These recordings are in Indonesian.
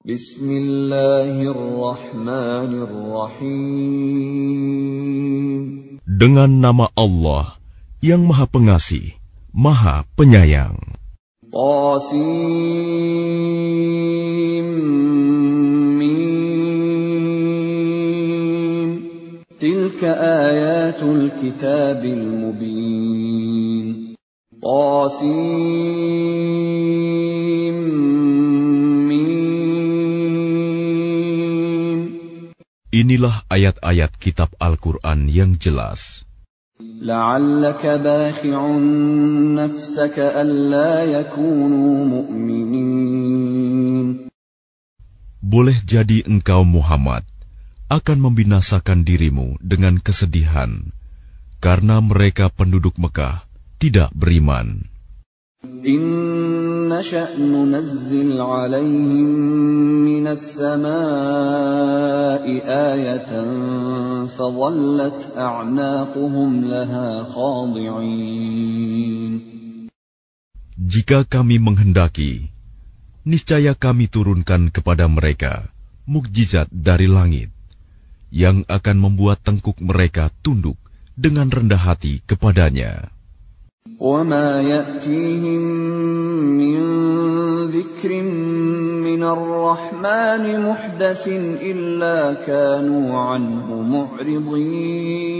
Bismillahirrahmanirrahim. Dengan nama Allah yang Maha Pengasih, Maha Penyayang. Qasim Tilka ayatul kitabil mubin. Qasim Inilah ayat-ayat kitab Al-Quran yang jelas. Boleh jadi engkau Muhammad akan membinasakan dirimu dengan kesedihan karena mereka penduduk Mekah tidak beriman. نشأ ننزل عليهم من السماء آية فظلت أعناقهم لها خاضعين Jika kami menghendaki, niscaya kami turunkan kepada mereka mukjizat dari langit yang akan membuat tengkuk mereka tunduk dengan rendah hati kepadanya. وما يأتيهم من ذكر من الرحمن محدث إلا كانوا عنه معرضين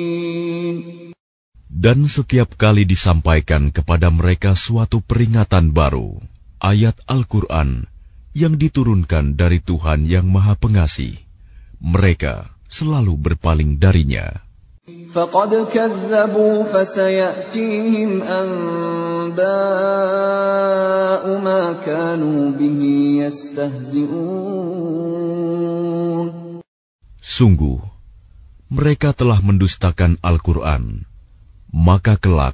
Dan setiap kali disampaikan kepada mereka suatu peringatan baru, ayat Al-Quran yang diturunkan dari Tuhan yang Maha Pengasih, mereka selalu berpaling darinya. فقد كذبوا فسيأتيهم أنباء ما كانوا به يستهزئون Sungguh, mereka telah mendustakan Al-Quran, maka kelak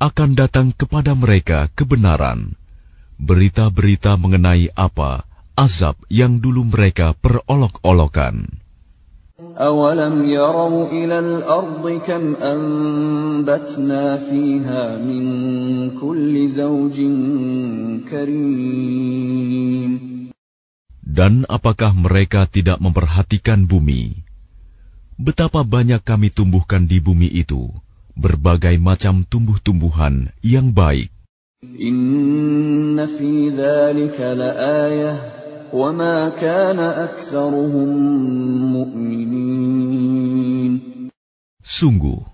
akan datang kepada mereka kebenaran, berita-berita mengenai apa azab yang dulu mereka perolok-olokan. أولم يروا إلى الأرض كم أنبتنا فيها من كل زوج كريم Dan apakah mereka tidak memperhatikan bumi? Betapa banyak kami tumbuhkan di bumi itu berbagai macam tumbuh-tumbuhan yang baik. إن في ذلك لآية وما كان أكثرهم مؤمنين Sungguh,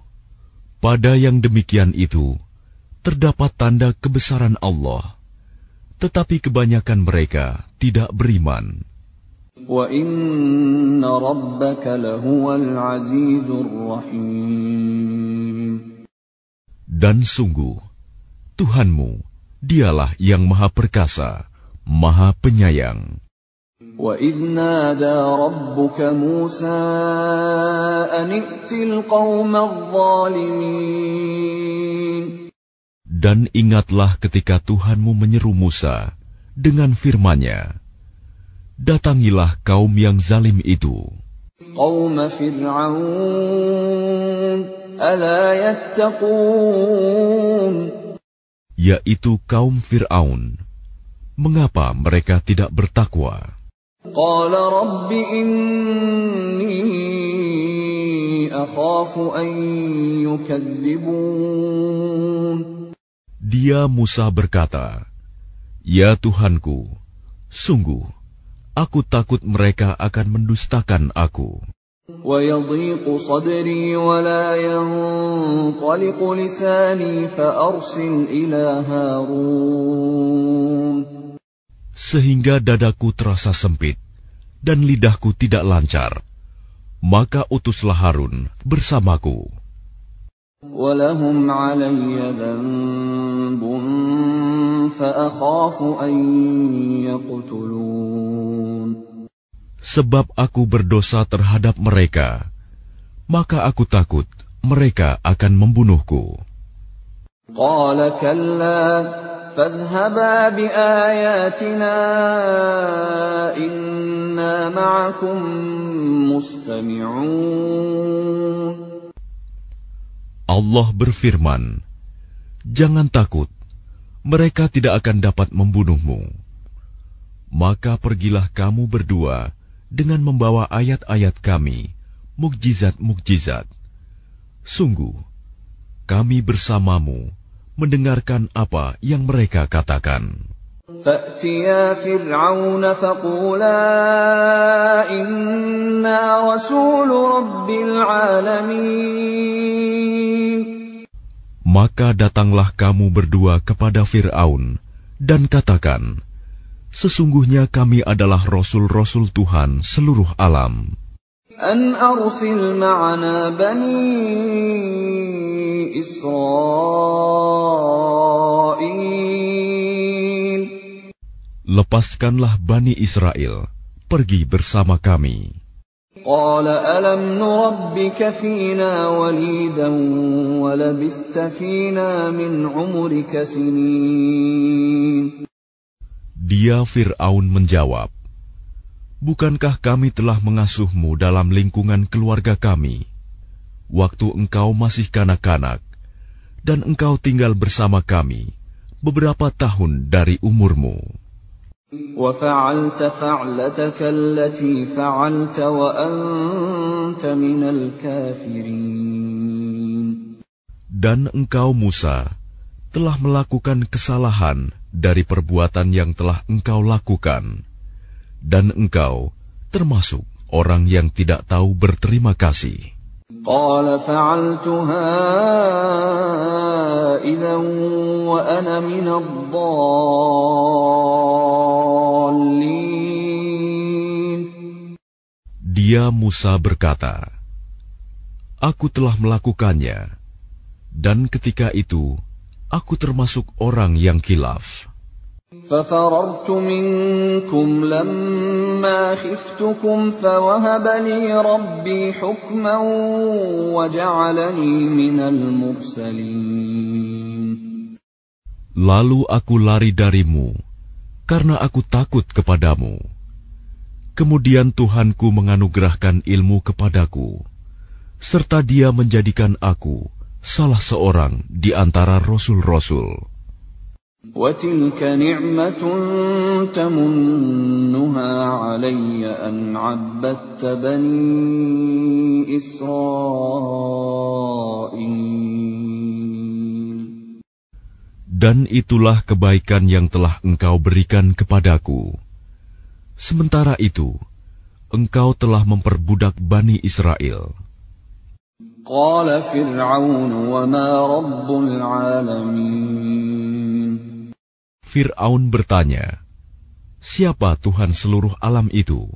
pada yang demikian itu terdapat tanda kebesaran Allah, tetapi kebanyakan mereka tidak beriman. وإن ربك لهو العزيز الرحيم Dan sungguh, Tuhanmu, dialah yang maha perkasa, maha penyayang. وإذ نادى ربك موسى أن ائت القوم الظالمين Dan ingatlah ketika Tuhanmu menyeru Musa dengan firman-Nya, Datangilah kaum yang zalim itu, قوم فرعون ألا يتقون yaitu kaum Fir'aun. Mengapa mereka tidak bertakwa? قال رب إني أخاف أن يكذبون Dia Musa berkata, Ya Tuhanku, sungguh, aku takut mereka akan mendustakan aku. ويضيق صدري ولا ينطلق لساني فأرسل إلى هارون sehingga dadaku terasa sempit dan lidahku tidak lancar. Maka utuslah Harun bersamaku. Sebab aku berdosa terhadap mereka, maka aku takut mereka akan membunuhku. قال كلا فاذهبا بآياتنا إنا معكم مستمعون Allah berfirman, Jangan takut, mereka tidak akan dapat membunuhmu. Maka pergilah kamu berdua dengan membawa ayat-ayat kami, mukjizat-mukjizat. Sungguh, kami bersamamu mendengarkan apa yang mereka katakan. فأتيا فرعون فقولا إنا رسول رب العالمين Maka datanglah kamu berdua kepada Fir'aun dan katakan, Sesungguhnya kami adalah Rasul-Rasul Tuhan seluruh alam. Lepaskanlah Bani Israel, pergi bersama kami. Dia Fir'aun menjawab, Bukankah kami telah mengasuhmu dalam lingkungan keluarga kami? Waktu engkau masih kanak-kanak, dan engkau tinggal bersama kami beberapa tahun dari umurmu. Dan engkau Musa telah melakukan kesalahan dari perbuatan yang telah engkau lakukan dan engkau termasuk orang yang tidak tahu berterima kasih. قال فعلتها إذا وأنا من الضالين Dia Musa berkata, Aku telah melakukannya, dan ketika itu aku termasuk orang yang kilaf. ففررت منكم لما خفتكم فوهب لي ربي حكما وجعلني من المرسلين Lalu aku lari darimu, karena aku takut kepadamu. Kemudian Tuhanku menganugerahkan ilmu kepadaku, serta Dia menjadikan aku salah seorang di antara rasul-rasul. وتلك نعمة تمنها علي أن عبدت بني إسرائيل Dan itulah kebaikan yang telah engkau berikan kepadaku. Sementara itu, engkau telah memperbudak Bani Israel. قال فرعون وما رب العالمين Fir'aun bertanya, Siapa Tuhan seluruh alam itu?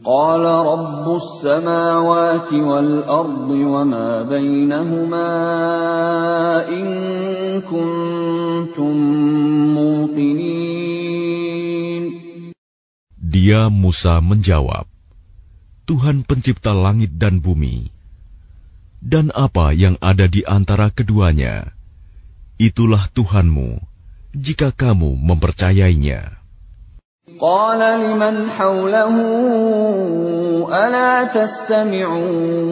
قال رب السماوات والأرض وما بينهما إن كنتم موقنين Dia Musa menjawab, Tuhan pencipta langit dan bumi, dan apa yang ada di antara keduanya, itulah Tuhanmu, jika kamu mempercayainya. قال لمن حوله ألا تستمعون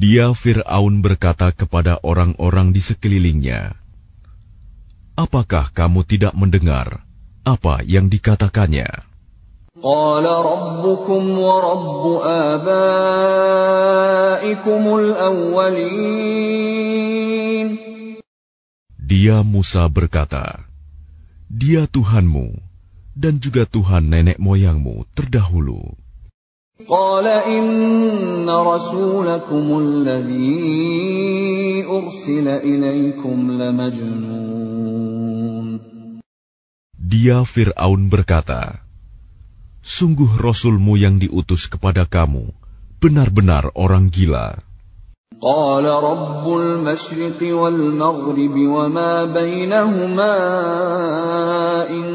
Dia Fir'aun berkata kepada orang-orang di sekelilingnya, Apakah kamu tidak mendengar apa yang dikatakannya? قال ربكم ورب آبائكم الأولين Dia Musa berkata, Dia Tuhanmu dan juga Tuhan nenek moyangmu terdahulu. قال إن رسولكم الذي أرسل إليكم لمجنون Dia Fir'aun berkata, Sungguh Rasulmu yang diutus kepada kamu, benar-benar orang gila. قال رب المشرق والمغرب وما بينهما إن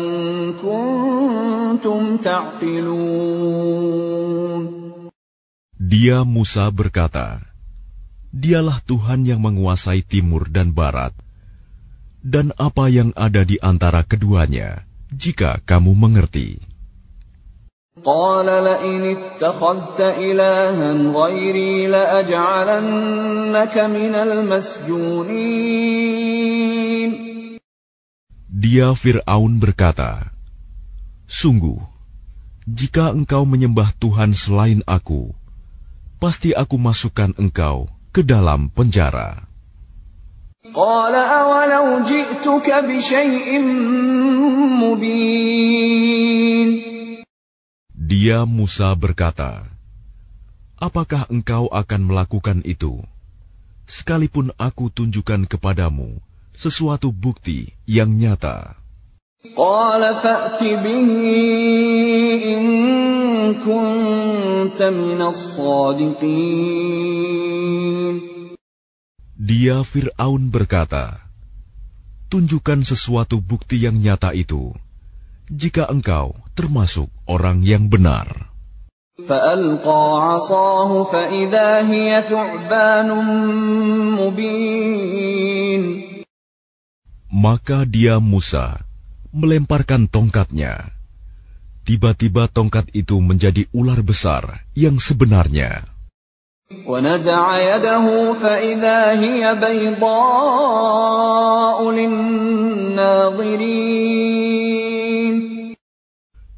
كنتم تعقلون Dia Musa berkata, Dialah Tuhan yang menguasai timur dan barat, dan apa yang ada di antara keduanya, jika kamu mengerti. قال لئن اتخذت إلها غيري لأجعلنك من المسجونين Dia Fir'aun berkata, Sungguh, jika engkau menyembah Tuhan selain aku, pasti aku masukkan engkau ke dalam penjara. Dia Musa berkata, Apakah engkau akan melakukan itu? Sekalipun aku tunjukkan kepadamu sesuatu bukti yang nyata. Dia Fir'aun berkata, Tunjukkan sesuatu bukti yang nyata itu, jika engkau termasuk orang yang benar. Maka dia Musa melemparkan tongkatnya. Tiba-tiba tongkat itu menjadi ular besar yang sebenarnya.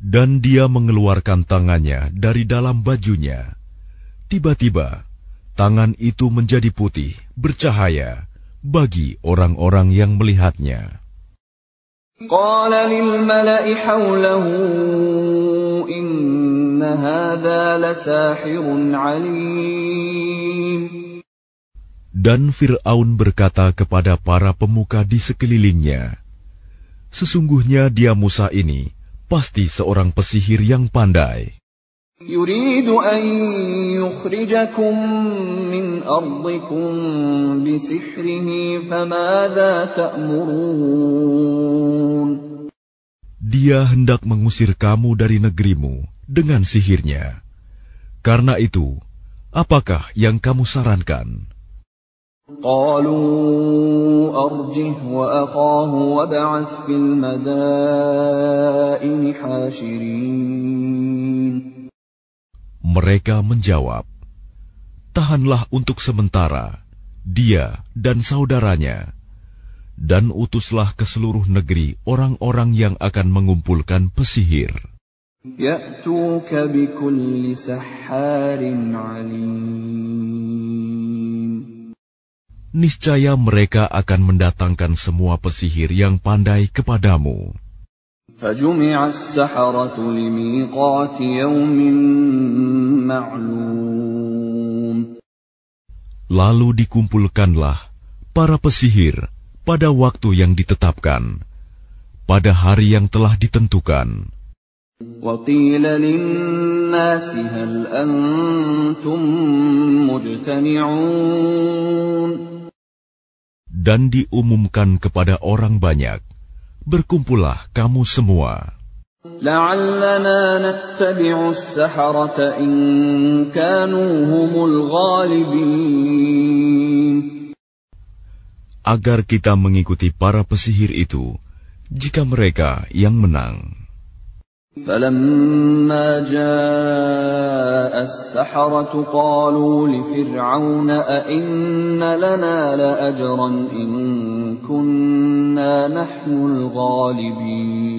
Dan dia mengeluarkan tangannya dari dalam bajunya. Tiba-tiba, tangan itu menjadi putih, bercahaya bagi orang-orang yang melihatnya. قال للملأ حوله إن هذا لساحر عليم Dan Fir'aun berkata kepada para pemuka di sekelilingnya, Sesungguhnya dia Musa ini pasti seorang pesihir yang pandai. يريد أن يخرجكم من أرضكم بسحره فماذا تأمرون Dia hendak mengusir kamu dari negerimu dengan sihirnya. Karena itu, apakah yang kamu sarankan? قالوا أرجه وأخاه وابعث في المدائن حاشرين mereka menjawab, "Tahanlah untuk sementara dia dan saudaranya, dan utuslah ke seluruh negeri orang-orang yang akan mengumpulkan pesihir." Niscaya mereka akan mendatangkan semua pesihir yang pandai kepadamu. فجمع السحرة لميقات يوم معلوم Lalu dikumpulkanlah para pesihir pada waktu yang ditetapkan, pada hari yang telah ditentukan. وقيل للناس هل أنتم مجتمعون Dan diumumkan kepada orang banyak, berkumpullah kamu semua. Agar kita mengikuti para pesihir itu, jika mereka yang menang. فلما جاء السحرة قالوا لفرعون أئن لنا لأجرا إن كنا نحن الغالبين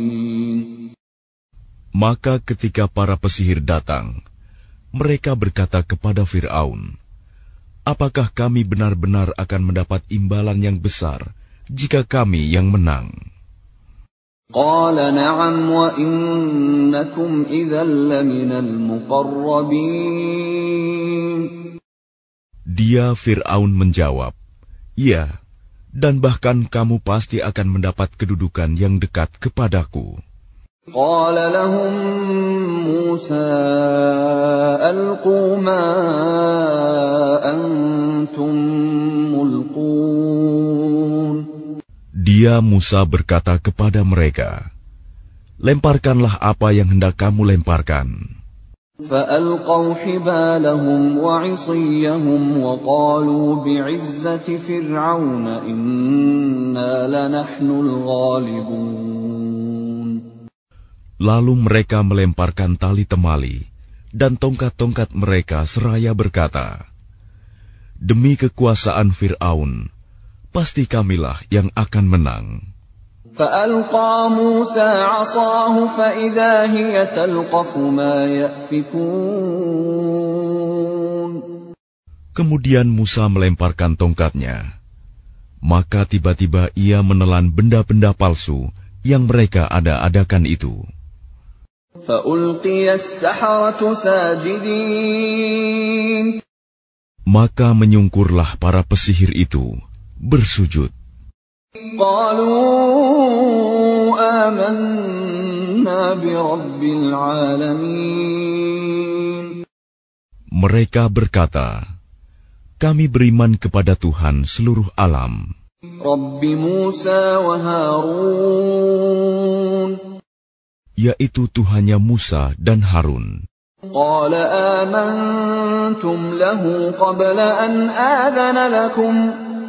Maka ketika para pesihir datang, mereka berkata kepada Fir'aun, Apakah kami benar-benar akan mendapat imbalan yang besar jika kami yang menang? قال نعم وإنكم إذا لمن المقربين Dia Fir'aun menjawab, Ya, dan bahkan kamu pasti akan mendapat kedudukan yang dekat kepadaku. قال لهم موسى ألقوا ما أنتم dia Musa berkata kepada mereka, Lemparkanlah apa yang hendak kamu lemparkan. Lalu mereka melemparkan tali temali dan tongkat-tongkat mereka seraya berkata, Demi kekuasaan Fir'aun, pasti kamilah yang akan menang. فألقى موسى عصاه فإذا هي تلقف ما يأفكون Kemudian Musa melemparkan tongkatnya. Maka tiba-tiba ia menelan benda-benda palsu yang mereka ada-adakan itu. فألقي السحرة ساجدين Maka menyungkurlah para pesihir itu, bersujud. قالوا آمنا برب العالمين Mereka berkata, Kami beriman kepada Tuhan seluruh alam, رب موسى وهارون yaitu Tuhannya Musa dan Harun. قال آمنتم له قبل أن آذن لكم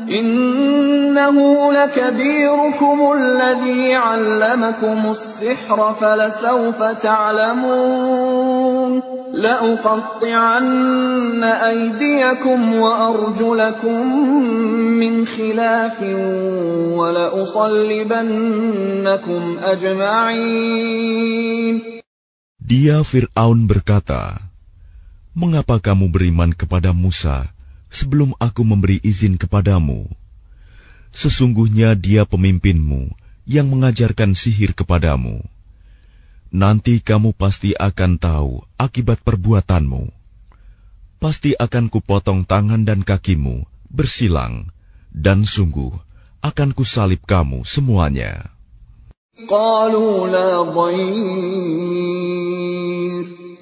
إنه لكبيركم الذي علمكم السحر فلسوف تعلمون. لأقطعن أيديكم وأرجلكم من خلاف ولأصلبنكم أجمعين. Dia Fir'aun berkata, Mengapa kamu beriman kepada Musa sebelum aku memberi izin kepadamu? Sesungguhnya dia pemimpinmu yang mengajarkan sihir kepadamu. Nanti kamu pasti akan tahu akibat perbuatanmu. Pasti akan kupotong tangan dan kakimu bersilang, dan sungguh akan kusalib kamu semuanya. قالوا لا ضير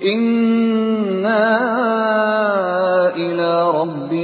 إنا إلى ربنا منقلبون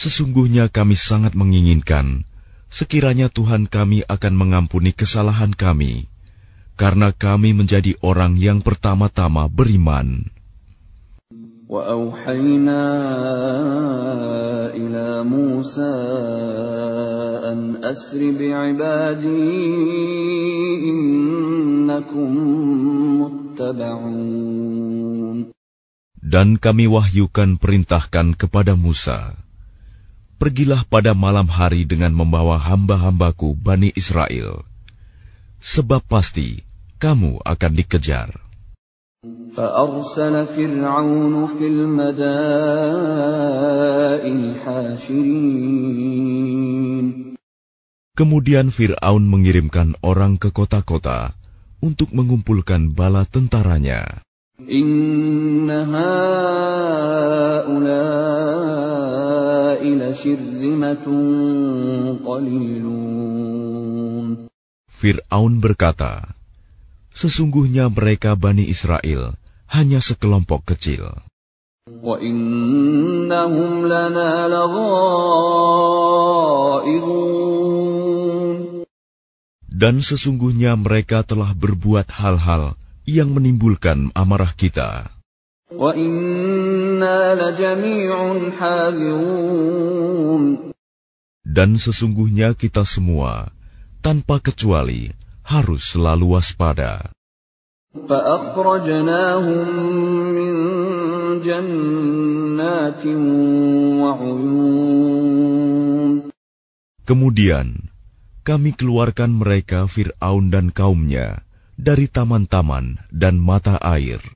Sesungguhnya kami sangat menginginkan sekiranya Tuhan kami akan mengampuni kesalahan kami, karena kami menjadi orang yang pertama-tama beriman." وأوحينا إلى موسى أن أسر بعبادي إنكم متبعون Dan kami wahyukan perintahkan kepada Musa, Pergilah pada malam hari dengan membawa hamba-hambaku Bani Israel, sebab pasti kamu akan dikejar. فأرسل فرعون في المدائن حاشرين Kemudian Fir'aun mengirimkan orang ke kota-kota untuk mengumpulkan bala tentaranya. إن هؤلاء لشرذمة قليلون Fir'aun berkata, Sesungguhnya mereka Bani Israel hanya sekelompok kecil. Dan sesungguhnya mereka telah berbuat hal-hal yang menimbulkan amarah kita. Dan sesungguhnya kita semua, tanpa kecuali, harus selalu waspada. Kemudian, kami keluarkan mereka Fir'aun dan kaumnya dari taman-taman dan mata air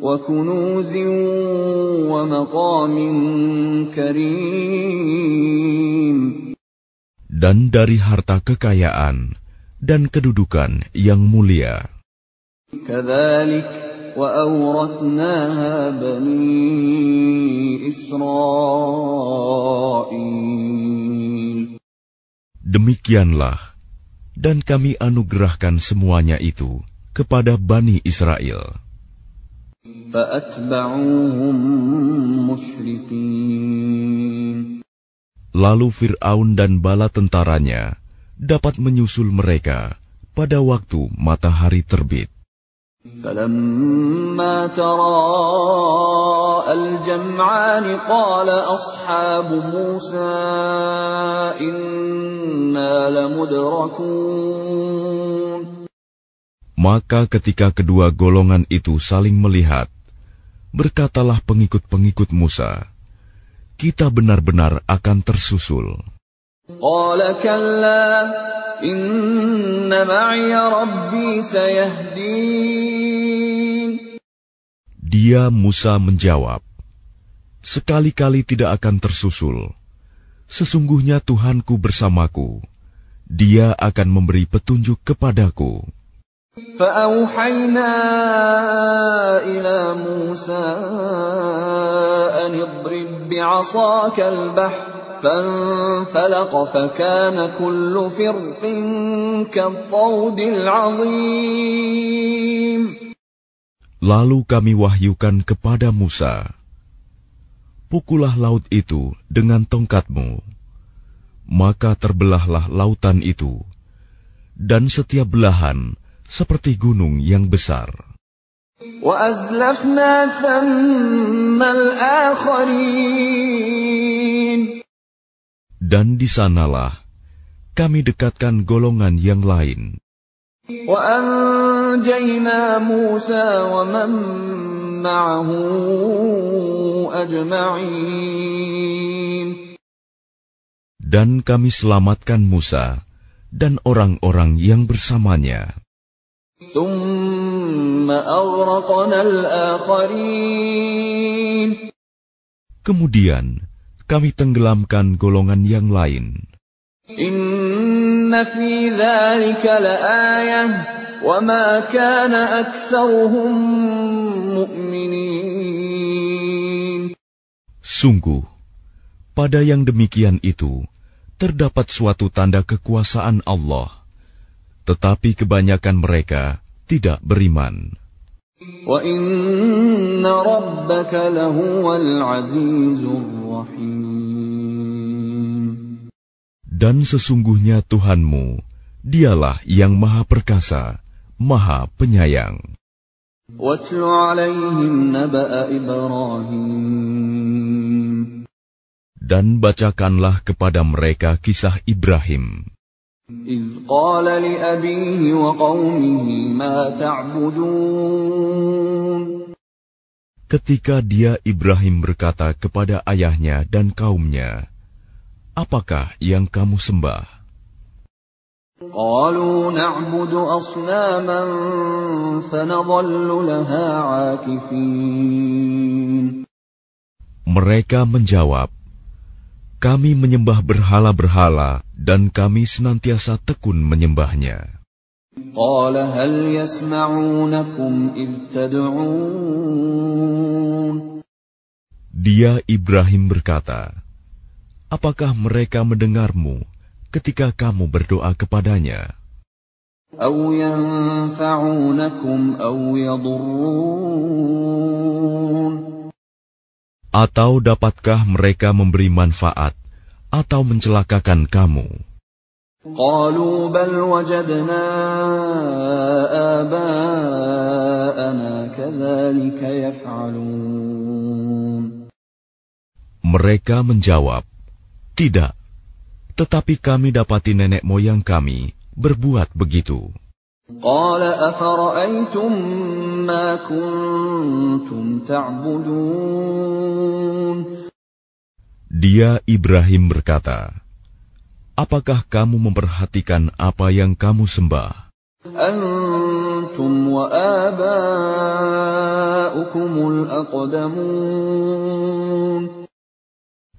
وكنوز ومقام كريم dan dari harta kekayaan dan kedudukan yang mulia. كذلك وأورثناها بني إسرائيل Demikianlah, dan kami anugerahkan semuanya itu kepada Bani Israel. فأتبعوهم مشرقين Lalu Fir'aun dan bala tentaranya dapat menyusul mereka pada waktu matahari terbit. فلما تراءى الجمعان قال أصحاب موسى إنا لمدركون maka ketika kedua golongan itu saling melihat, berkatalah pengikut-pengikut Musa, kita benar-benar akan tersusul. Dia Musa menjawab, Sekali-kali tidak akan tersusul. Sesungguhnya Tuhanku bersamaku. Dia akan memberi petunjuk kepadaku. فأوحينا إلى موسى أن اضرب بعصاك البحر فانفلق فكان كل فرق كالطود العظيم Lalu kami wahyukan kepada Musa, Pukullah laut itu dengan tongkatmu. Maka terbelahlah lautan itu, dan setiap belahan seperti gunung yang besar. Dan di sanalah kami dekatkan golongan yang lain. Dan kami selamatkan Musa dan orang-orang yang bersamanya. Kemudian kami tenggelamkan golongan yang lain. Sungguh, pada yang demikian itu terdapat suatu tanda kekuasaan Allah tetapi kebanyakan mereka tidak beriman. Dan sesungguhnya Tuhanmu, dialah yang maha perkasa, maha penyayang. Dan bacakanlah kepada mereka kisah Ibrahim. إذ قال لأبيه وقومه ما تعبدون Ketika dia Ibrahim berkata kepada ayahnya dan kaumnya, Apakah yang kamu sembah? قالوا نعبد أصناما فنظل لها عاكفين Mereka menjawab, Kami menyembah berhala-berhala dan kami senantiasa tekun menyembahnya. قال هل يسمعونكم إذ تدعون Dia Ibrahim berkata, Apakah mereka mendengarmu ketika kamu berdoa kepadanya? أو ينفعونكم أو يضرون Atau dapatkah mereka memberi manfaat atau mencelakakan kamu? قالوا بل وجدنا آباءنا كذلك يفعلون Mereka menjawab, Tidak, tetapi kami dapati nenek moyang kami berbuat begitu. قال أفرأيتم ما كنتم تعبدون Dia Ibrahim berkata, Apakah kamu memperhatikan apa yang kamu sembah? أنتم وآباؤكم الأقدمون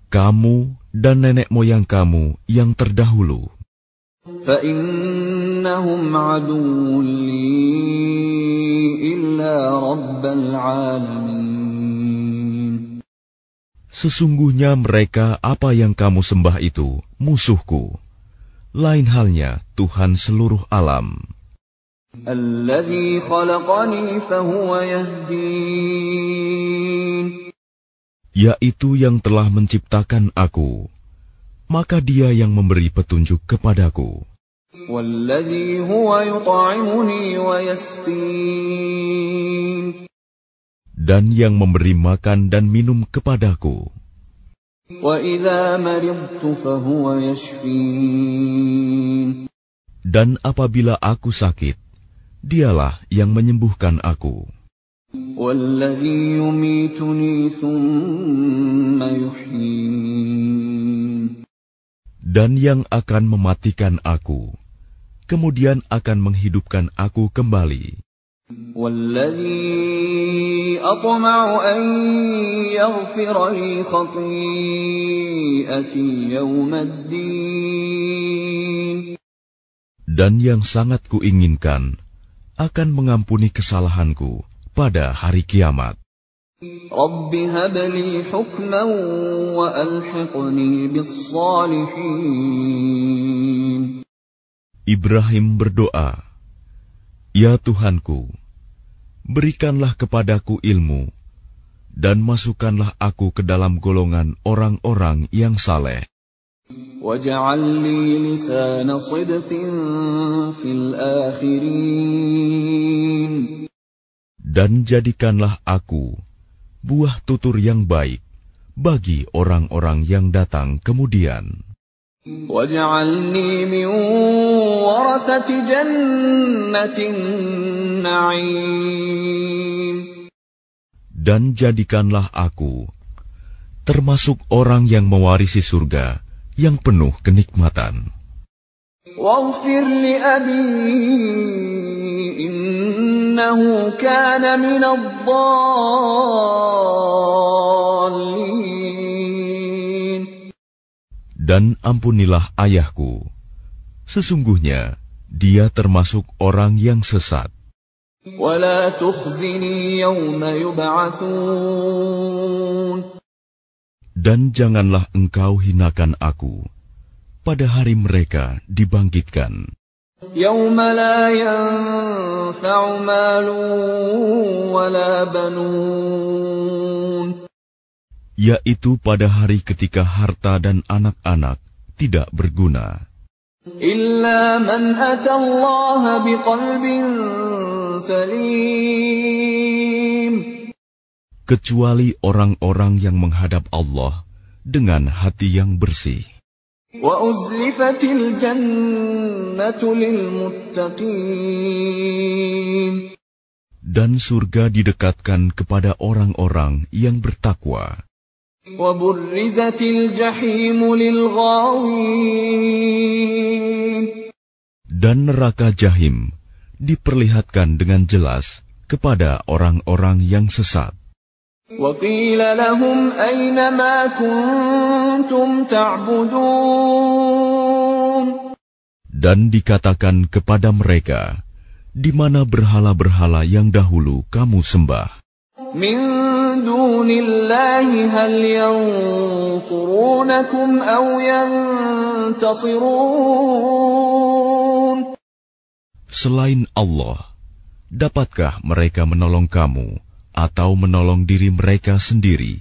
Kamu dan nenek moyang kamu yang terdahulu. فإنهم عدو لي إلا رب العالمين Sesungguhnya mereka apa yang kamu sembah itu musuhku. Lain halnya Tuhan seluruh alam. الذي خلقني فهو يهدين Yaitu yang telah menciptakan aku. Maka dia yang memberi petunjuk kepadaku. dan yang memberi makan dan minum kepadaku. Dan apabila aku sakit, dialah yang menyembuhkan aku. Dan yang akan mematikan aku, kemudian akan menghidupkan aku kembali. Dan yang sangat kuinginkan akan mengampuni kesalahanku pada hari kiamat. Ibrahim berdoa, "Ya Tuhanku, berikanlah kepadaku ilmu dan masukkanlah aku ke dalam golongan orang-orang yang saleh." Dan jadikanlah aku buah tutur yang baik bagi orang-orang yang datang kemudian. واجعلني من ورثة جنة النعيم Dan jadikanlah aku termasuk orang yang mewarisi surga yang penuh kenikmatan. واغفر Dan ampunilah ayahku. Sesungguhnya dia termasuk orang yang sesat. ولا تخزني يوم يبعثون Dan janganlah engkau hinakan aku pada hari mereka dibangkitkan, يوم لا ينفع مال ولا بنون yaitu pada hari ketika harta dan anak-anak tidak berguna. Kecuali orang-orang yang menghadap Allah dengan hati yang bersih. Dan surga didekatkan kepada orang-orang yang bertakwa. وبرزت الجحيم للغاوين Dan neraka jahim diperlihatkan dengan jelas kepada orang-orang yang sesat. وقيل لهم أين ما كنتم تعبدون Dan dikatakan kepada mereka, di mana berhala-berhala yang dahulu kamu sembah. من دون الله هل ينصرونكم أو ينتصرون Selain Allah, dapatkah mereka menolong kamu atau menolong diri mereka sendiri?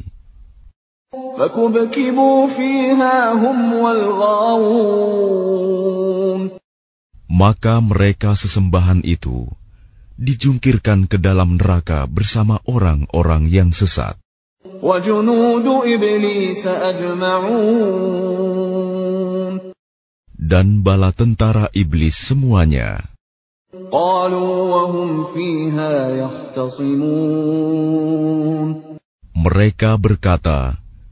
فكبكبوا فيها هم والغاوون Maka mereka sesembahan itu dijungkirkan ke dalam neraka bersama orang-orang yang sesat. Dan bala tentara iblis semuanya. Mereka berkata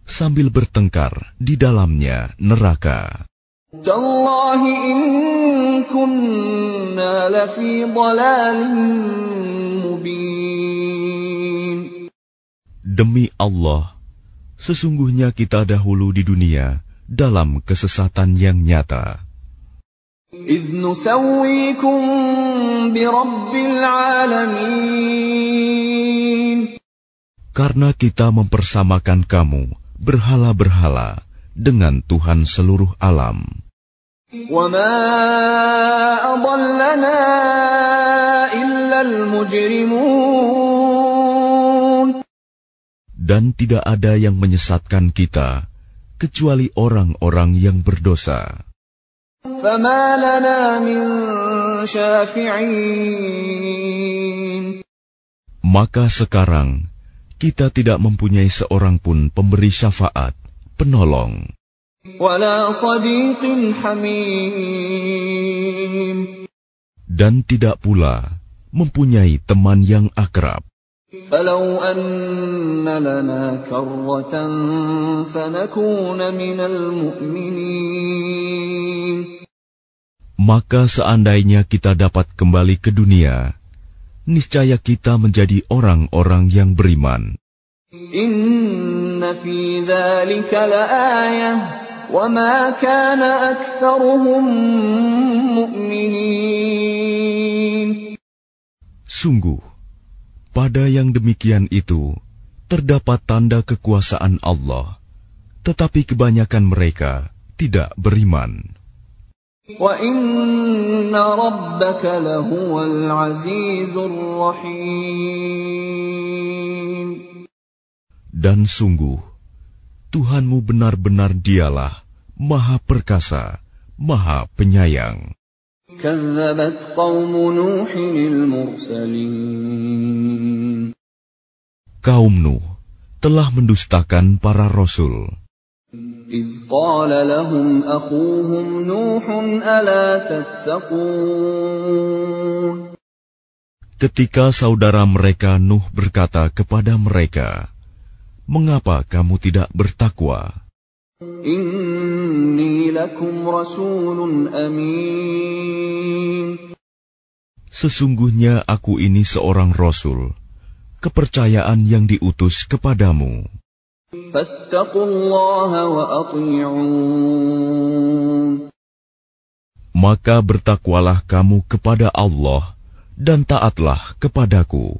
sambil bertengkar di dalamnya neraka. تالله إن كنا لفي ضلال مبين Demi Allah, sesungguhnya kita dahulu di dunia dalam kesesatan yang nyata. إذ نسويكم برب العالمين Karena kita mempersamakan kamu berhala-berhala dengan Tuhan seluruh alam. وما أضلنا إلا المجرمون Dan tidak ada yang menyesatkan kita kecuali orang-orang yang berdosa. فما لنا من شافعين Maka sekarang kita tidak mempunyai seorang pun pemberi syafaat, penolong, ولا صديق حميم dan tidak pula mempunyai teman yang akrab. فلو أن لنا كرة فنكون من المؤمنين Maka seandainya kita dapat kembali ke dunia, niscaya kita menjadi orang-orang yang beriman. إن في ذلك لآية وما كان أكثرهم مؤمنين Sungguh, pada yang demikian itu terdapat tanda kekuasaan Allah, tetapi kebanyakan mereka tidak beriman. وإن ربك لهو العزيز الرحيم Dan sungguh, Tuhanmu benar-benar dialah Maha Perkasa, Maha Penyayang. كذبت قوم نوح المرسلين Kaum Nuh telah mendustakan para rasul. إذ قال لهم أخوهم نوح ألا تتقون Ketika saudara mereka Nuh berkata kepada mereka, mengapa kamu tidak bertakwa? Inni lakum rasulun amin. Sesungguhnya aku ini seorang rasul, kepercayaan yang diutus kepadamu. Maka bertakwalah kamu kepada Allah dan taatlah kepadaku.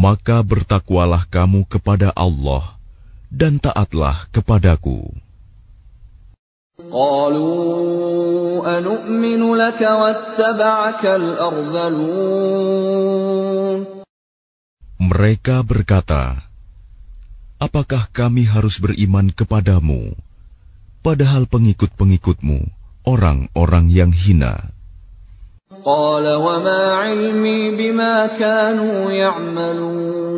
Maka bertakwalah kamu kepada Allah dan taatlah kepadaku. قالوا أنؤمن لك واتبعك الأرذلون Mereka berkata, Apakah kami harus beriman kepadamu, padahal pengikut-pengikutmu orang-orang yang hina? قال وما علمي بما كانوا يعملون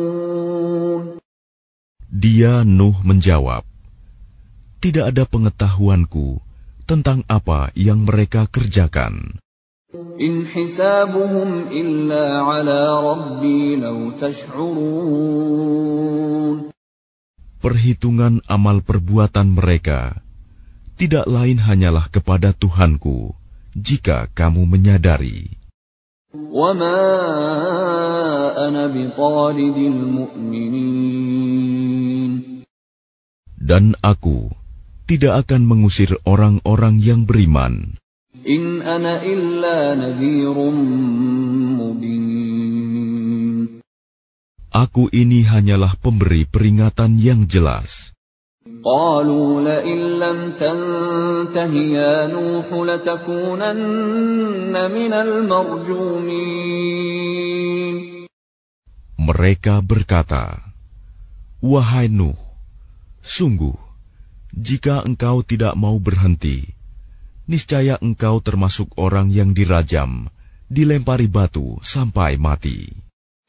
Dia Nuh menjawab, Tidak ada pengetahuanku tentang apa yang mereka kerjakan. إن حسابهم إلا على ربي لو تشعرون Perhitungan amal perbuatan mereka tidak lain hanyalah kepada Tuhanku, jika kamu menyadari. Dan aku tidak akan mengusir orang-orang yang beriman. Aku ini hanyalah pemberi peringatan yang jelas. قالوا لئن لم تنته يا نوح لتكونن من المرجومين Mereka berkata, Wahai Nuh, sungguh, jika engkau tidak mau berhenti, niscaya engkau termasuk orang yang dirajam, dilempari batu sampai mati.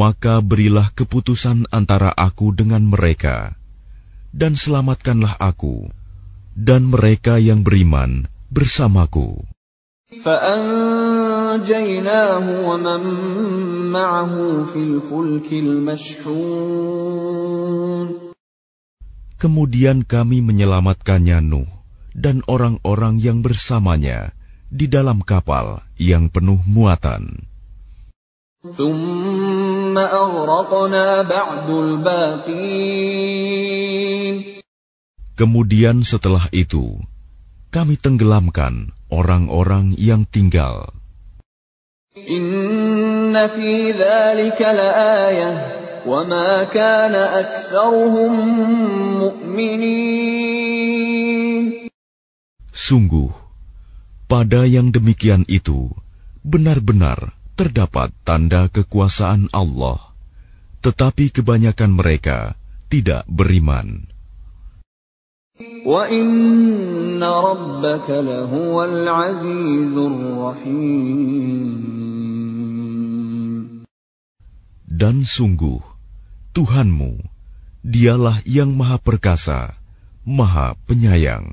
maka berilah keputusan antara aku dengan mereka, dan selamatkanlah aku, dan mereka yang beriman bersamaku. Kemudian kami menyelamatkannya Nuh dan orang-orang yang bersamanya di dalam kapal yang penuh muatan. Kemudian setelah itu, kami tenggelamkan orang-orang yang tinggal. Sungguh, pada yang demikian itu, benar-benar terdapat tanda kekuasaan Allah, tetapi kebanyakan mereka tidak beriman. Dan sungguh, Tuhanmu, dialah yang maha perkasa, maha penyayang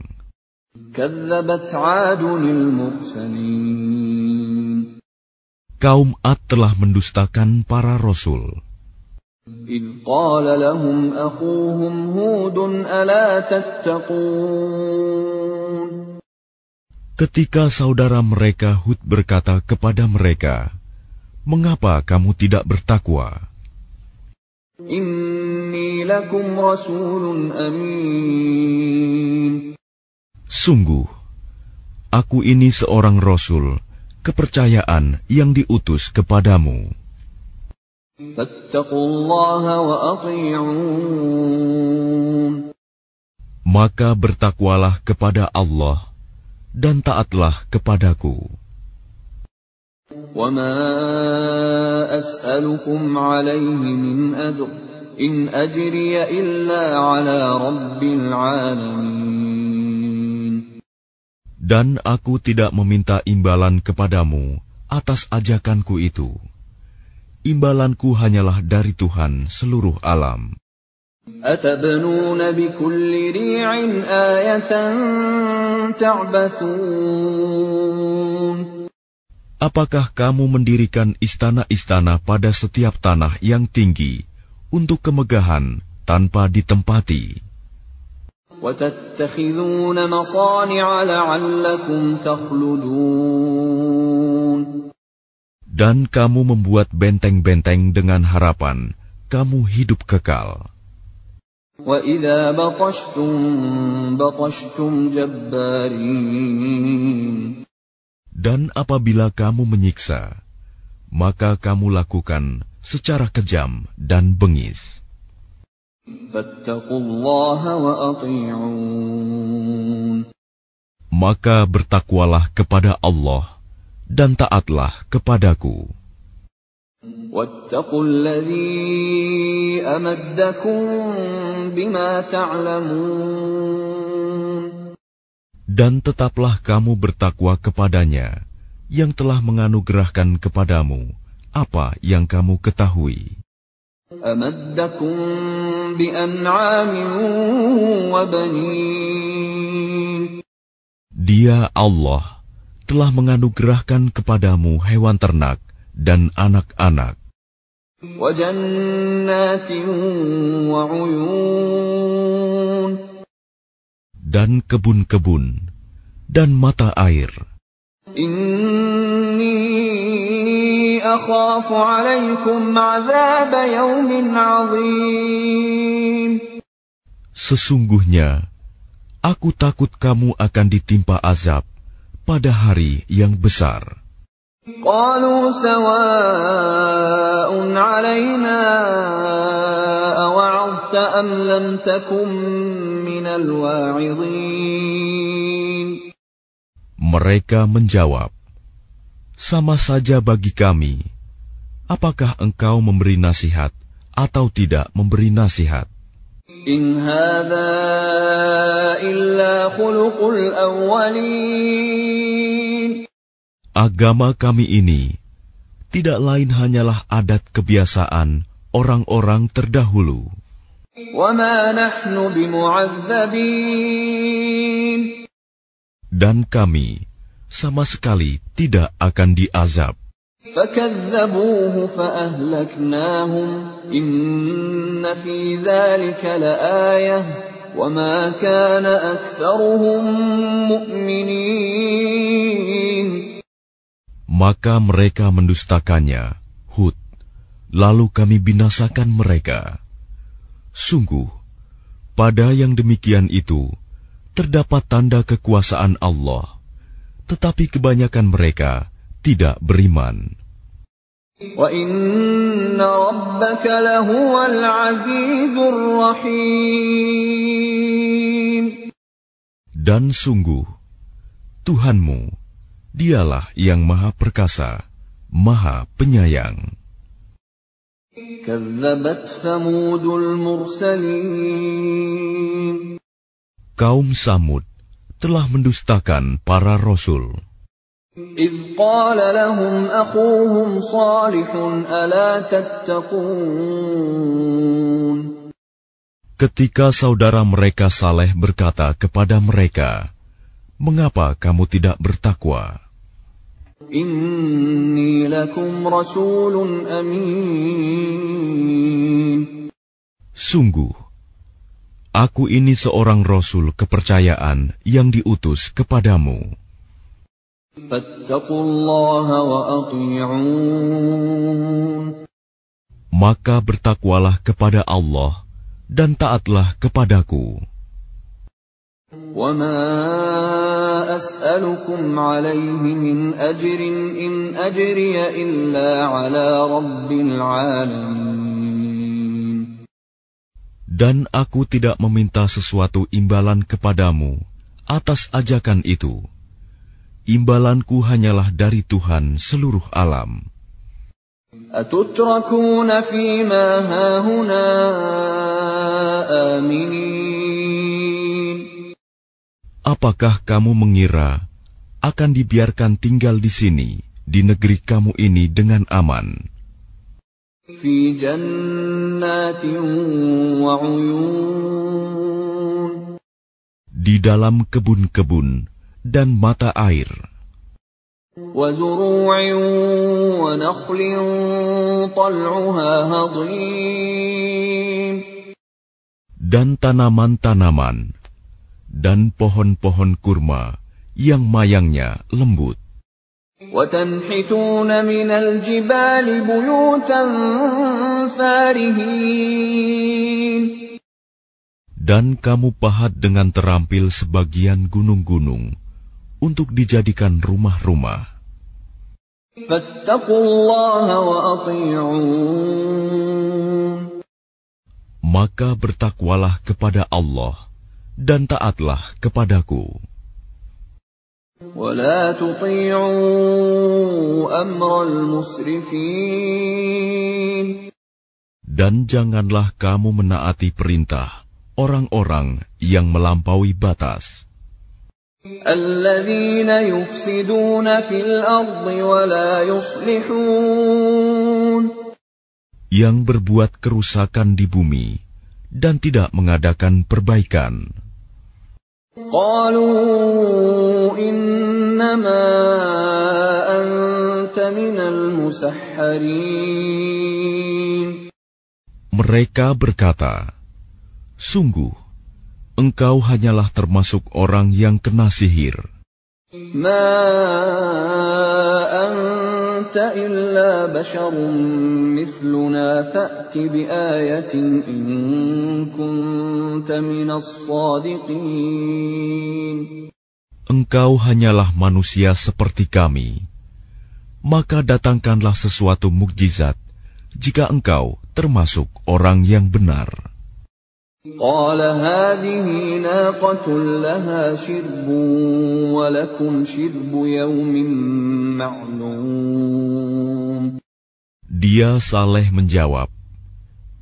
كذبت عاد المرسلين Kaum Ad telah mendustakan para rasul. إذ قال لهم أخوهم هود ألا تتقون Ketika saudara mereka Hud berkata kepada mereka, "Mengapa kamu tidak bertakwa? إني لكم رسول أمين Sungguh, aku ini seorang rasul, kepercayaan yang diutus kepadamu. فاتقوا الله وأطيعون Maka bertakwalah kepada Allah dan taatlah kepadaku. وما أسألكم عليه من أجر إن أجري إلا على رب العالمين Dan aku tidak meminta imbalan kepadamu atas ajakanku itu. Imbalanku hanyalah dari Tuhan seluruh alam. أتبنون بكل ريع آية تعبثون Apakah kamu mendirikan istana-istana pada setiap tanah yang tinggi untuk kemegahan tanpa ditempati? Dan kamu membuat benteng-benteng dengan harapan kamu hidup kekal. Dan apabila kamu menyiksa, maka kamu lakukan secara kejam dan bengis. Maka bertakwalah kepada Allah dan taatlah kepadaku. Dan tetaplah kamu bertakwa kepadanya yang telah menganugerahkan kepadamu apa yang kamu ketahui. أمدكم بأنعام وبنين Dia Allah telah menganugerahkan kepadamu hewan ternak dan anak-anak وجنات وعيون dan kebun-kebun dan mata air. إني أخاف عليكم عذاب يوم عظيم Sesungguhnya aku takut kamu akan ditimpa azab pada hari yang besar. قالوا سواء علينا أوعظت أم لم تكن من الواعظين Mereka menjawab, sama saja bagi kami, apakah engkau memberi nasihat atau tidak memberi nasihat. In illa khuluqul awwalin. Agama kami ini tidak lain hanyalah adat kebiasaan orang-orang terdahulu. Dan kami sama sekali tidak akan diazab. فكذبوه فأهلكناهم إن في ذلك لآية وما كان أكثرهم مؤمنين Maka mereka mendustakannya, Hud, lalu kami binasakan mereka. Sungguh, pada yang demikian itu, terdapat tanda kekuasaan Allah, tetapi kebanyakan mereka tidak beriman. Dan sungguh, Tuhanmu, dialah yang maha perkasa, maha penyayang. Kaum Samud telah mendustakan para rasul. إذ قال لهم أخوهم صالح ألا تتقون Ketika saudara mereka Saleh berkata kepada mereka, Mengapa kamu tidak bertakwa? Inni lakum rasulun amin. Sungguh, aku ini seorang rasul kepercayaan yang diutus kepadamu. Maka bertakwalah kepada Allah dan taatlah kepadaku. Dan aku tidak meminta sesuatu imbalan kepadamu atas ajakan itu imbalanku hanyalah dari Tuhan seluruh alam. Apakah kamu mengira akan dibiarkan tinggal di sini, di negeri kamu ini dengan aman? Di dalam kebun-kebun dan mata air. Dan tanaman-tanaman dan pohon-pohon kurma yang mayangnya lembut. Dan kamu pahat dengan terampil sebagian gunung-gunung untuk dijadikan rumah-rumah. Maka bertakwalah kepada Allah dan taatlah kepadaku. Dan janganlah kamu menaati perintah orang-orang yang melampaui batas. Yang berbuat kerusakan di bumi dan tidak mengadakan perbaikan. Mereka berkata, Sungguh, engkau hanyalah termasuk orang yang kena sihir. Engkau hanyalah manusia seperti kami. Maka datangkanlah sesuatu mukjizat jika engkau termasuk orang yang benar. قال هذه ناقة لها شرب ولكم شرب يوم معلوم Dia Saleh menjawab,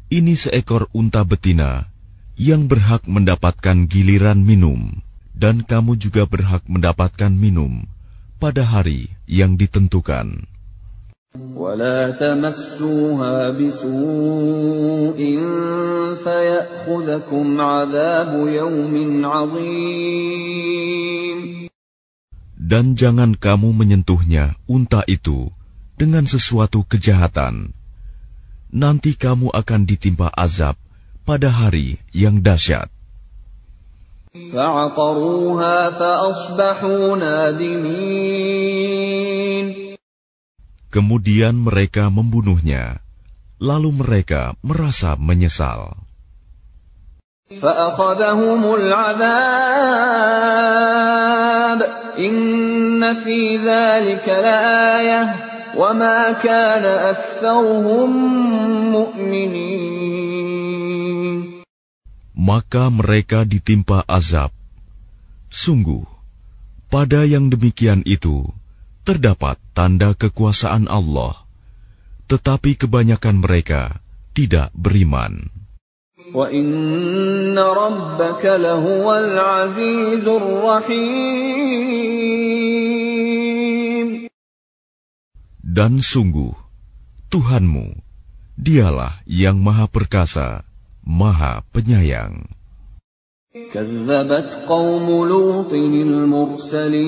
Ini seekor unta betina yang berhak mendapatkan giliran minum, dan kamu juga berhak mendapatkan minum pada hari yang ditentukan. ولا تمسوها بسوء فيأخذكم عذاب يوم عظيم Dan jangan kamu menyentuhnya, unta itu, dengan sesuatu kejahatan. Nanti kamu akan ditimpa azab pada hari yang dahsyat. فعقروها فأصبحوا نادمين Kemudian mereka membunuhnya, lalu mereka merasa menyesal. Maka mereka ditimpa azab. Sungguh, pada yang demikian itu, terdapat tanda kekuasaan Allah, tetapi kebanyakan mereka tidak beriman. Dan sungguh, Tuhanmu, dialah yang maha perkasa, maha penyayang. كذبت قوم لوط المرسلين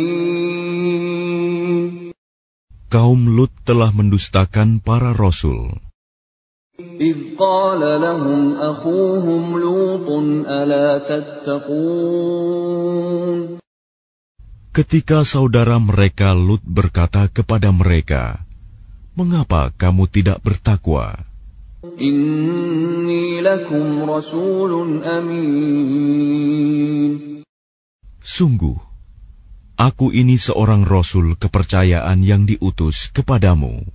Kaum Lut telah mendustakan para rasul. إذ قال لهم أخوهم لوط ألا تتقون Ketika saudara mereka Lut berkata kepada mereka, "Mengapa kamu tidak bertakwa? Inni lakum rasulun amin. Sungguh, aku ini seorang rasul kepercayaan yang diutus kepadamu.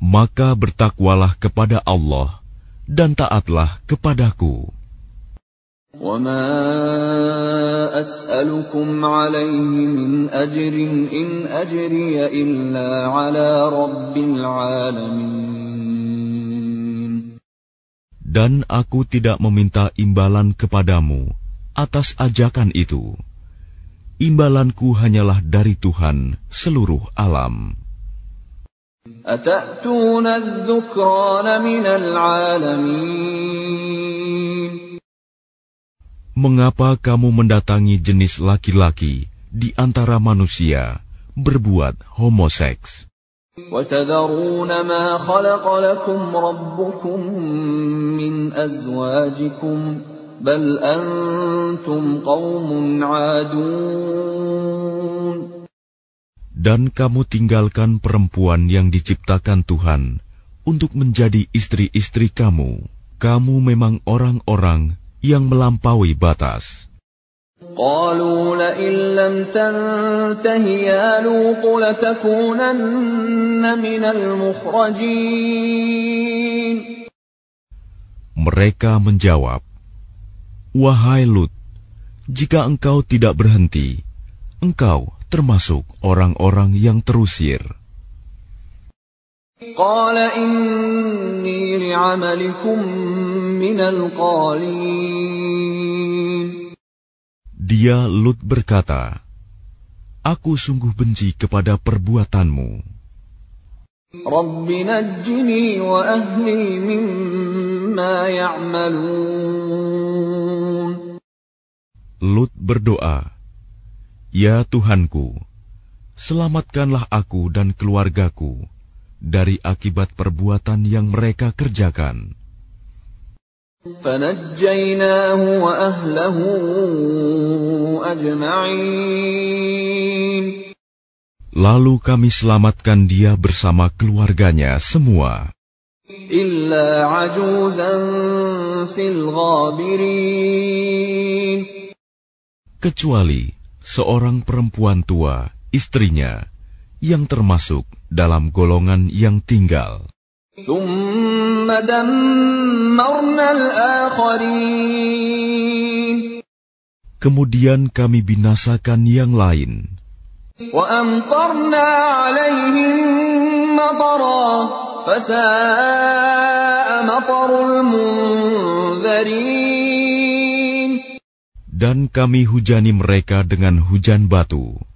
Maka bertakwalah kepada Allah dan taatlah kepadaku. وما أسألكم عليه من أجر إن أجري إلا على رب العالمين Dan aku tidak meminta imbalan kepadamu atas ajakan itu. Imbalanku hanyalah dari Tuhan seluruh alam. أتأتون الذكران من العالمين Mengapa kamu mendatangi jenis laki-laki di antara manusia berbuat homoseks? وتذرون ما خلق لكم ربكم من أزواجكم بل أنتم قوم عادون Dan kamu tinggalkan perempuan yang diciptakan Tuhan untuk menjadi istri-istri kamu. Kamu memang orang-orang yang melampaui batas. قالوا لئن لم تنته يا لوط لتكونن من المخرجين Mereka menjawab, Wahai Lut, jika engkau tidak berhenti, engkau termasuk orang-orang yang terusir. Dia Lut berkata, Aku sungguh benci kepada perbuatanmu. Lut berdoa, Ya Tuhanku, selamatkanlah aku dan keluargaku dari akibat perbuatan yang mereka kerjakan. Lalu kami selamatkan dia bersama keluarganya semua. Kecuali seorang perempuan tua, istrinya, yang termasuk dalam golongan yang tinggal. Kemudian kami binasakan yang lain. Dan kami hujani mereka dengan hujan batu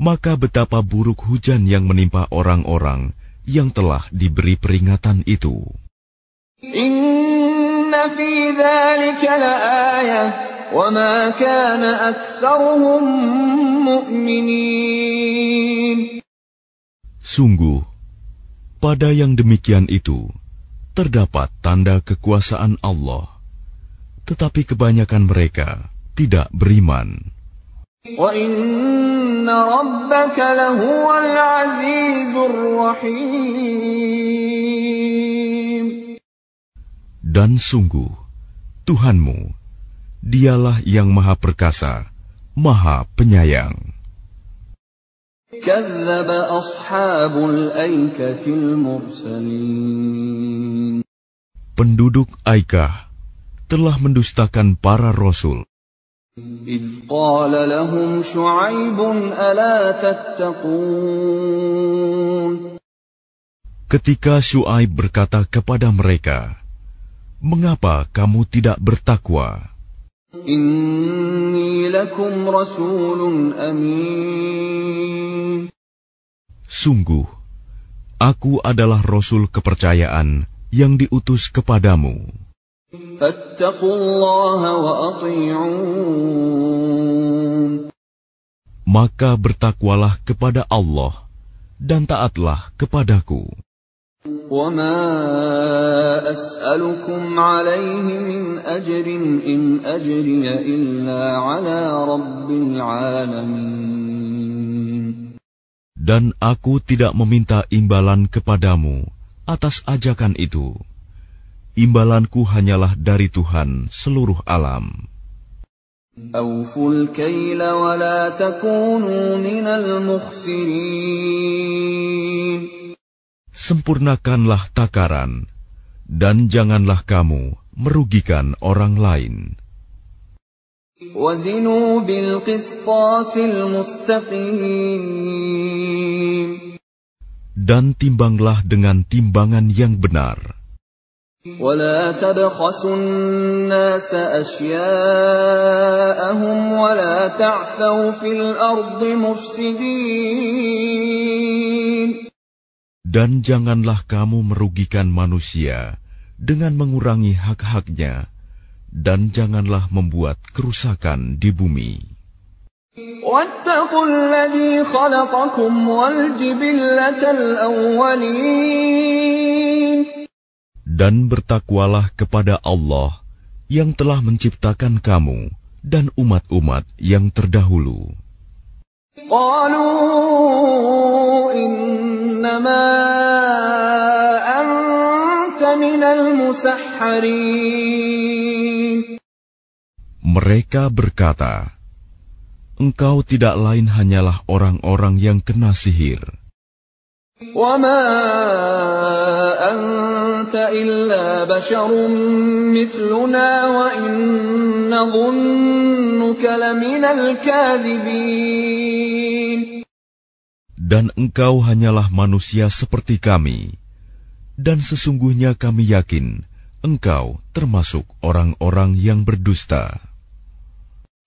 maka betapa buruk hujan yang menimpa orang-orang yang telah diberi peringatan itu. Inna fi dhalika wa ma kana aktsaruhum mu'minin. Sungguh, pada yang demikian itu, terdapat tanda kekuasaan Allah. Tetapi kebanyakan mereka tidak beriman. وَإِنَّ رَبَّكَ لَهُوَ الْعَزِيزُ الرَّحِيمُ Dan sungguh, Tuhanmu, dialah yang maha perkasa, maha penyayang. كَذَّبَ أَصْحَابُ الْأَيْكَةِ الْمُرْسَلِينَ Penduduk Aikah telah mendustakan para rasul إِذْ قَالَ لَهُمْ شُعَيْبٌ أَلَا تَتَّقُونَ ketika Syuaib berkata kepada mereka, "Mengapa kamu tidak bertakwa? إِنِّي لَكُمْ رَسُولٌ أَمِينٌ Sungguh, aku adalah rasul kepercayaan yang diutus kepadamu. فَاتَّقُوا اللَّهَ وَأَطِيعُونِ Maka bertakwalah kepada Allah dan taatlah kepadaku." وَمَا أَسْأَلُكُمْ عَلَيْهِ مِنْ أَجْرٍ إِنْ أَجْرِيَ إِلَّا عَلَى رَبِّ الْعَالَمِينَ Dan aku tidak meminta imbalan kepadamu atas ajakan itu. imbalanku hanyalah dari Tuhan seluruh alam. Sempurnakanlah takaran, dan janganlah kamu merugikan orang lain. Dan timbanglah dengan timbangan yang benar. ولا تبخسوا الناس أشياءهم ولا تعثوا في الأرض مفسدين Dan janganlah kamu merugikan manusia dengan mengurangi hak-haknya, dan janganlah membuat kerusakan di bumi. واتقوا الذي خلقكم والجبلة الأولين dan bertakwalah kepada Allah yang telah menciptakan kamu dan umat-umat yang terdahulu. Mereka berkata, Engkau tidak lain hanyalah orang-orang yang kena sihir. وما أنت إلا بشر مثلنا وإن نظنك لمن الكاذبين Dan engkau hanyalah manusia seperti kami. Dan sesungguhnya kami yakin engkau termasuk orang-orang yang berdusta.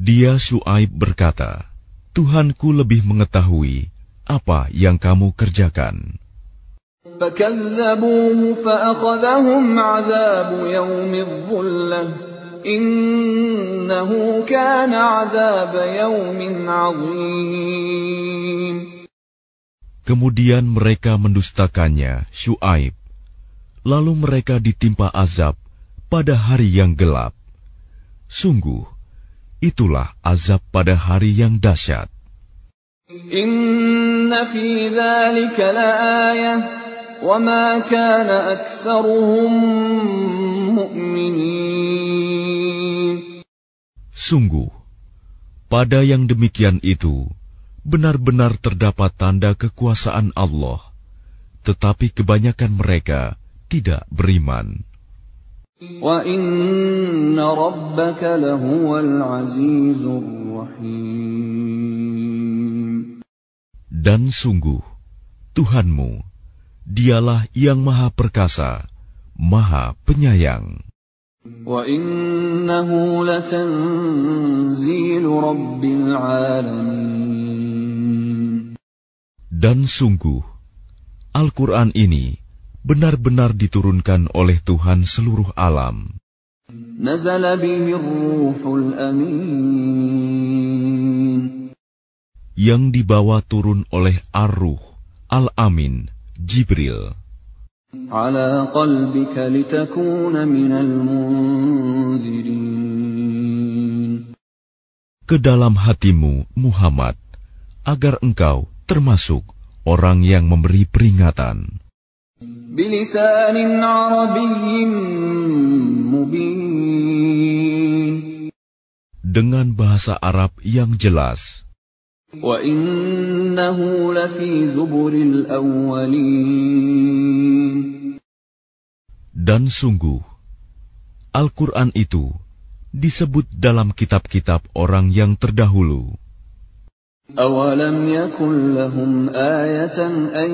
Dia Shu'aib berkata, Tuhanku lebih mengetahui apa yang kamu kerjakan. Kemudian mereka mendustakannya, Shu'aib. Lalu mereka ditimpa azab pada hari yang gelap. Sungguh, itulah azab pada hari yang dahsyat. Inna fi laayah wa ma kana mu'minin. Sungguh pada yang demikian itu benar-benar terdapat tanda kekuasaan Allah tetapi kebanyakan mereka tidak beriman. Dan sungguh, Tuhanmu, dialah yang maha perkasa, maha penyayang. Dan sungguh, Al-Quran ini benar-benar diturunkan oleh Tuhan seluruh alam. Yang dibawa turun oleh Ar-Ruh, Al-Amin, Jibril. Ke dalam hatimu, Muhammad, agar engkau termasuk orang yang memberi peringatan بلسان عربي مبين dengan bahasa Arab yang jelas, وإنه لفي زبر الأولين dan sungguh Al-Quran itu disebut dalam kitab-kitab orang yang terdahulu. أولم يكن لهم آية أن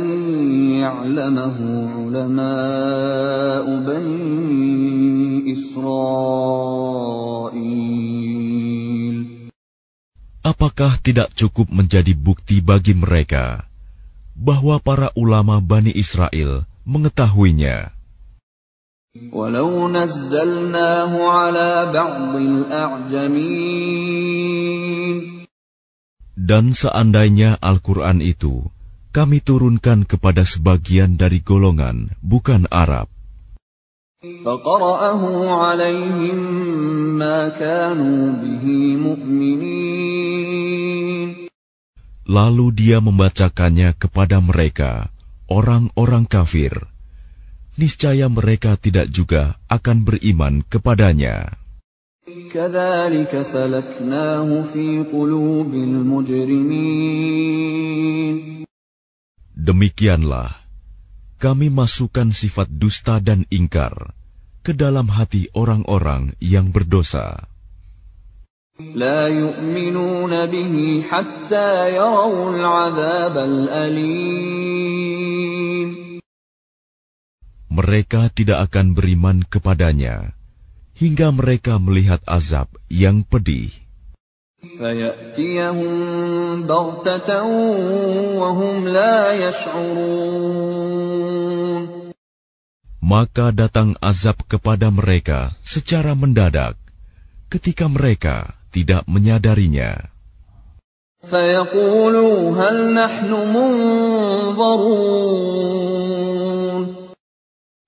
يعلمه علماء بني إسرائيل Apakah tidak cukup menjadi bukti bagi mereka bahwa para ulama Bani Israel mengetahuinya? ولو نزلناه على بعض الأعجمين dan seandainya Al-Quran itu kami turunkan kepada sebagian dari golongan bukan Arab. Lalu dia membacakannya kepada mereka, orang-orang kafir. Niscaya mereka tidak juga akan beriman kepadanya. Demikianlah, kami masukkan sifat dusta dan ingkar ke dalam hati orang-orang yang berdosa. لا يؤمنون به حتى يروا العذاب الأليم Mereka tidak akan beriman kepadanya hingga mereka melihat azab yang pedih. Maka datang azab kepada mereka secara mendadak ketika mereka tidak menyadarinya.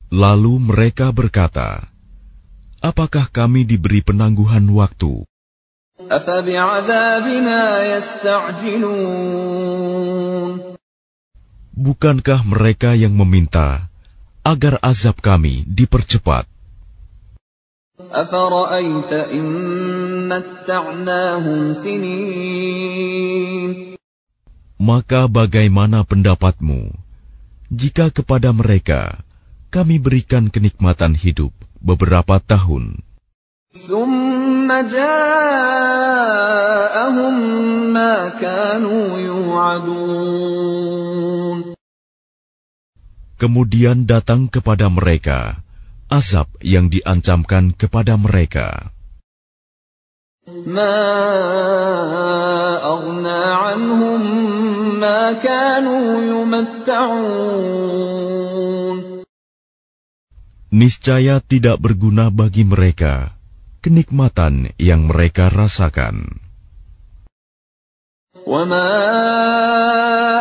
Lalu mereka berkata, apakah kami diberi penangguhan waktu? Bukankah mereka yang meminta agar azab kami dipercepat? Maka bagaimana pendapatmu jika kepada mereka kami berikan kenikmatan hidup beberapa tahun. Kemudian datang kepada mereka azab yang diancamkan kepada mereka. ما Niscaya tidak berguna bagi mereka kenikmatan yang mereka rasakan. وما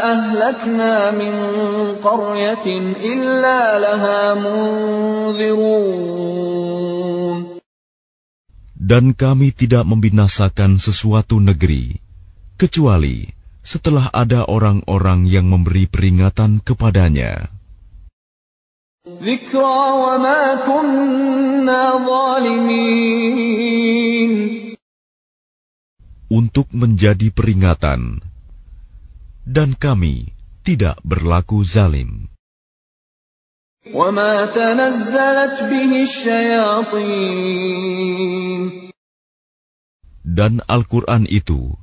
أهلكنا من قرية إلا لها منذرون Dan kami tidak membinasakan sesuatu negeri, kecuali setelah ada orang-orang yang memberi peringatan kepadanya. Untuk menjadi peringatan, dan kami tidak berlaku zalim. Dan Al-Quran itu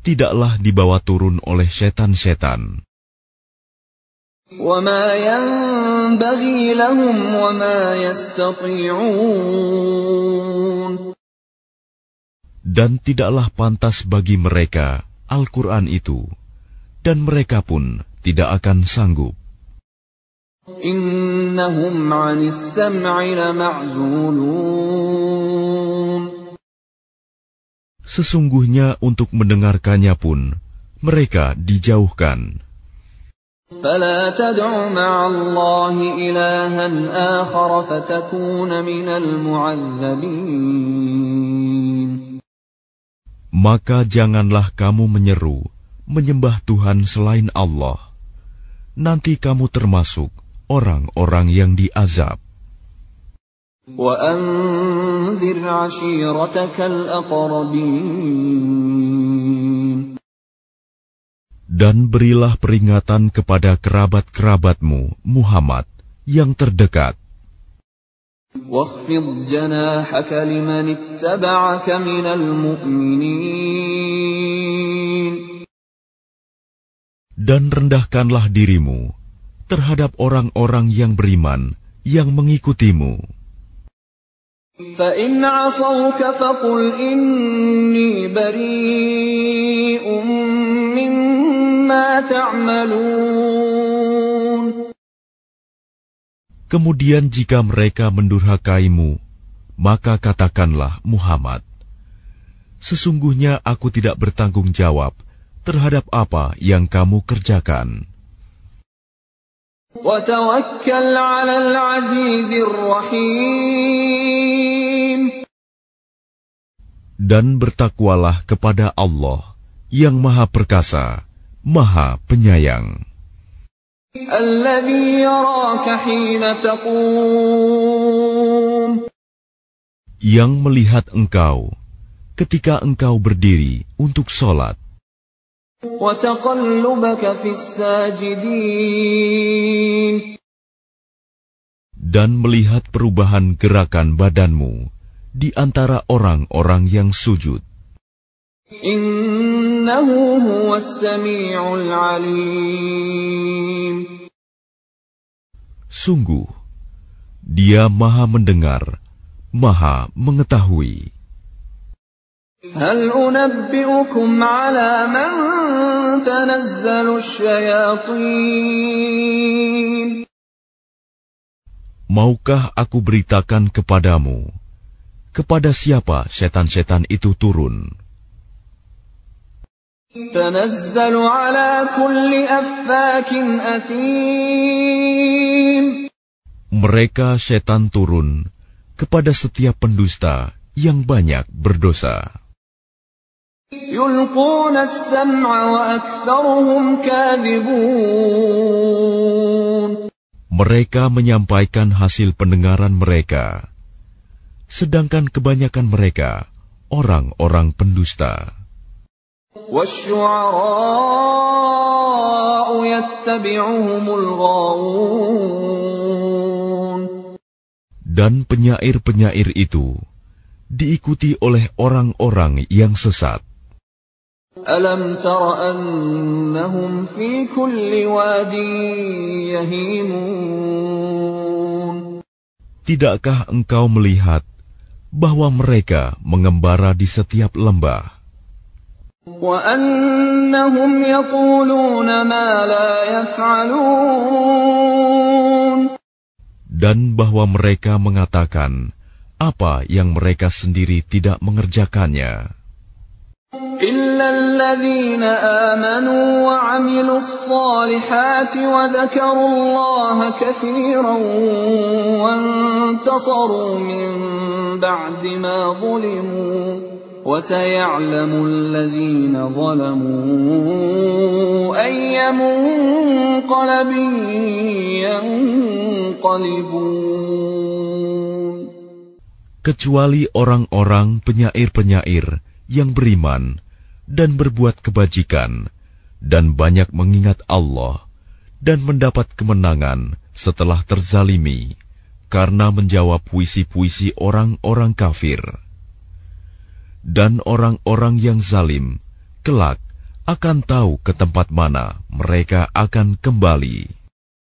tidaklah dibawa turun oleh setan-setan. وما ينبغي لهم وما يستطيعون Dan tidaklah pantas bagi mereka Al-Quran itu, dan mereka pun tidak akan sanggup. إنهم عن السمع لمعزولون Sesungguhnya untuk mendengarkannya pun mereka dijauhkan. فلا تدع مع الله إلها آخر فتكون من المعذبين Maka janganlah kamu menyeru menyembah Tuhan selain Allah. Nanti kamu termasuk orang-orang yang diazab. وأنذر عشيرتك الأقربين Dan berilah peringatan kepada kerabat-kerabatmu, Muhammad, yang terdekat. واخفض جناحك لمن اتبعك من المؤمنين Dan rendahkanlah dirimu terhadap orang-orang yang beriman yang mengikutimu. فإن عصوك فقل إني بريء مما تعملون Kemudian jika mereka mendurhakaimu, maka katakanlah Muhammad, Sesungguhnya aku tidak bertanggung jawab terhadap apa yang kamu kerjakan. Dan bertakwalah kepada Allah yang Maha Perkasa. Maha Penyayang. Yang melihat engkau ketika engkau berdiri untuk sholat. Dan melihat perubahan gerakan badanmu di antara orang-orang yang sujud. إنه هو السميع العليم Sungguh, Dia Maha Mendengar, Maha Mengetahui. هل أنبئكم على من تنزل الشياطين Maukah aku beritakan kepadamu, kepada siapa setan-setan itu turun? تنزل على كل أفاك أثيم Mereka setan turun kepada setiap pendusta yang banyak berdosa. يلقون السمع وأكثرهم كاذبون Mereka menyampaikan hasil pendengaran mereka, sedangkan kebanyakan mereka orang-orang pendusta. Dan penyair-penyair itu diikuti oleh orang-orang yang sesat. Alam tara annahum fi kulli wadi yahimun. Tidakkah engkau melihat bahwa mereka mengembara di setiap lembah? Dan bahwa mereka mengatakan apa yang mereka sendiri tidak mengerjakannya, إلا الذين آمنوا وعملوا الصالحات وذكروا الله كثيرا وانتصروا من بعد ما ظلموا وسيعلم الذين ظلموا أي منقلب ينقلبون kecuali orang-orang penyair-penyair yang beriman dan berbuat kebajikan dan banyak mengingat Allah dan mendapat kemenangan setelah terzalimi karena menjawab puisi-puisi orang-orang kafir. Dan orang-orang yang zalim kelak akan tahu ke tempat mana mereka akan kembali.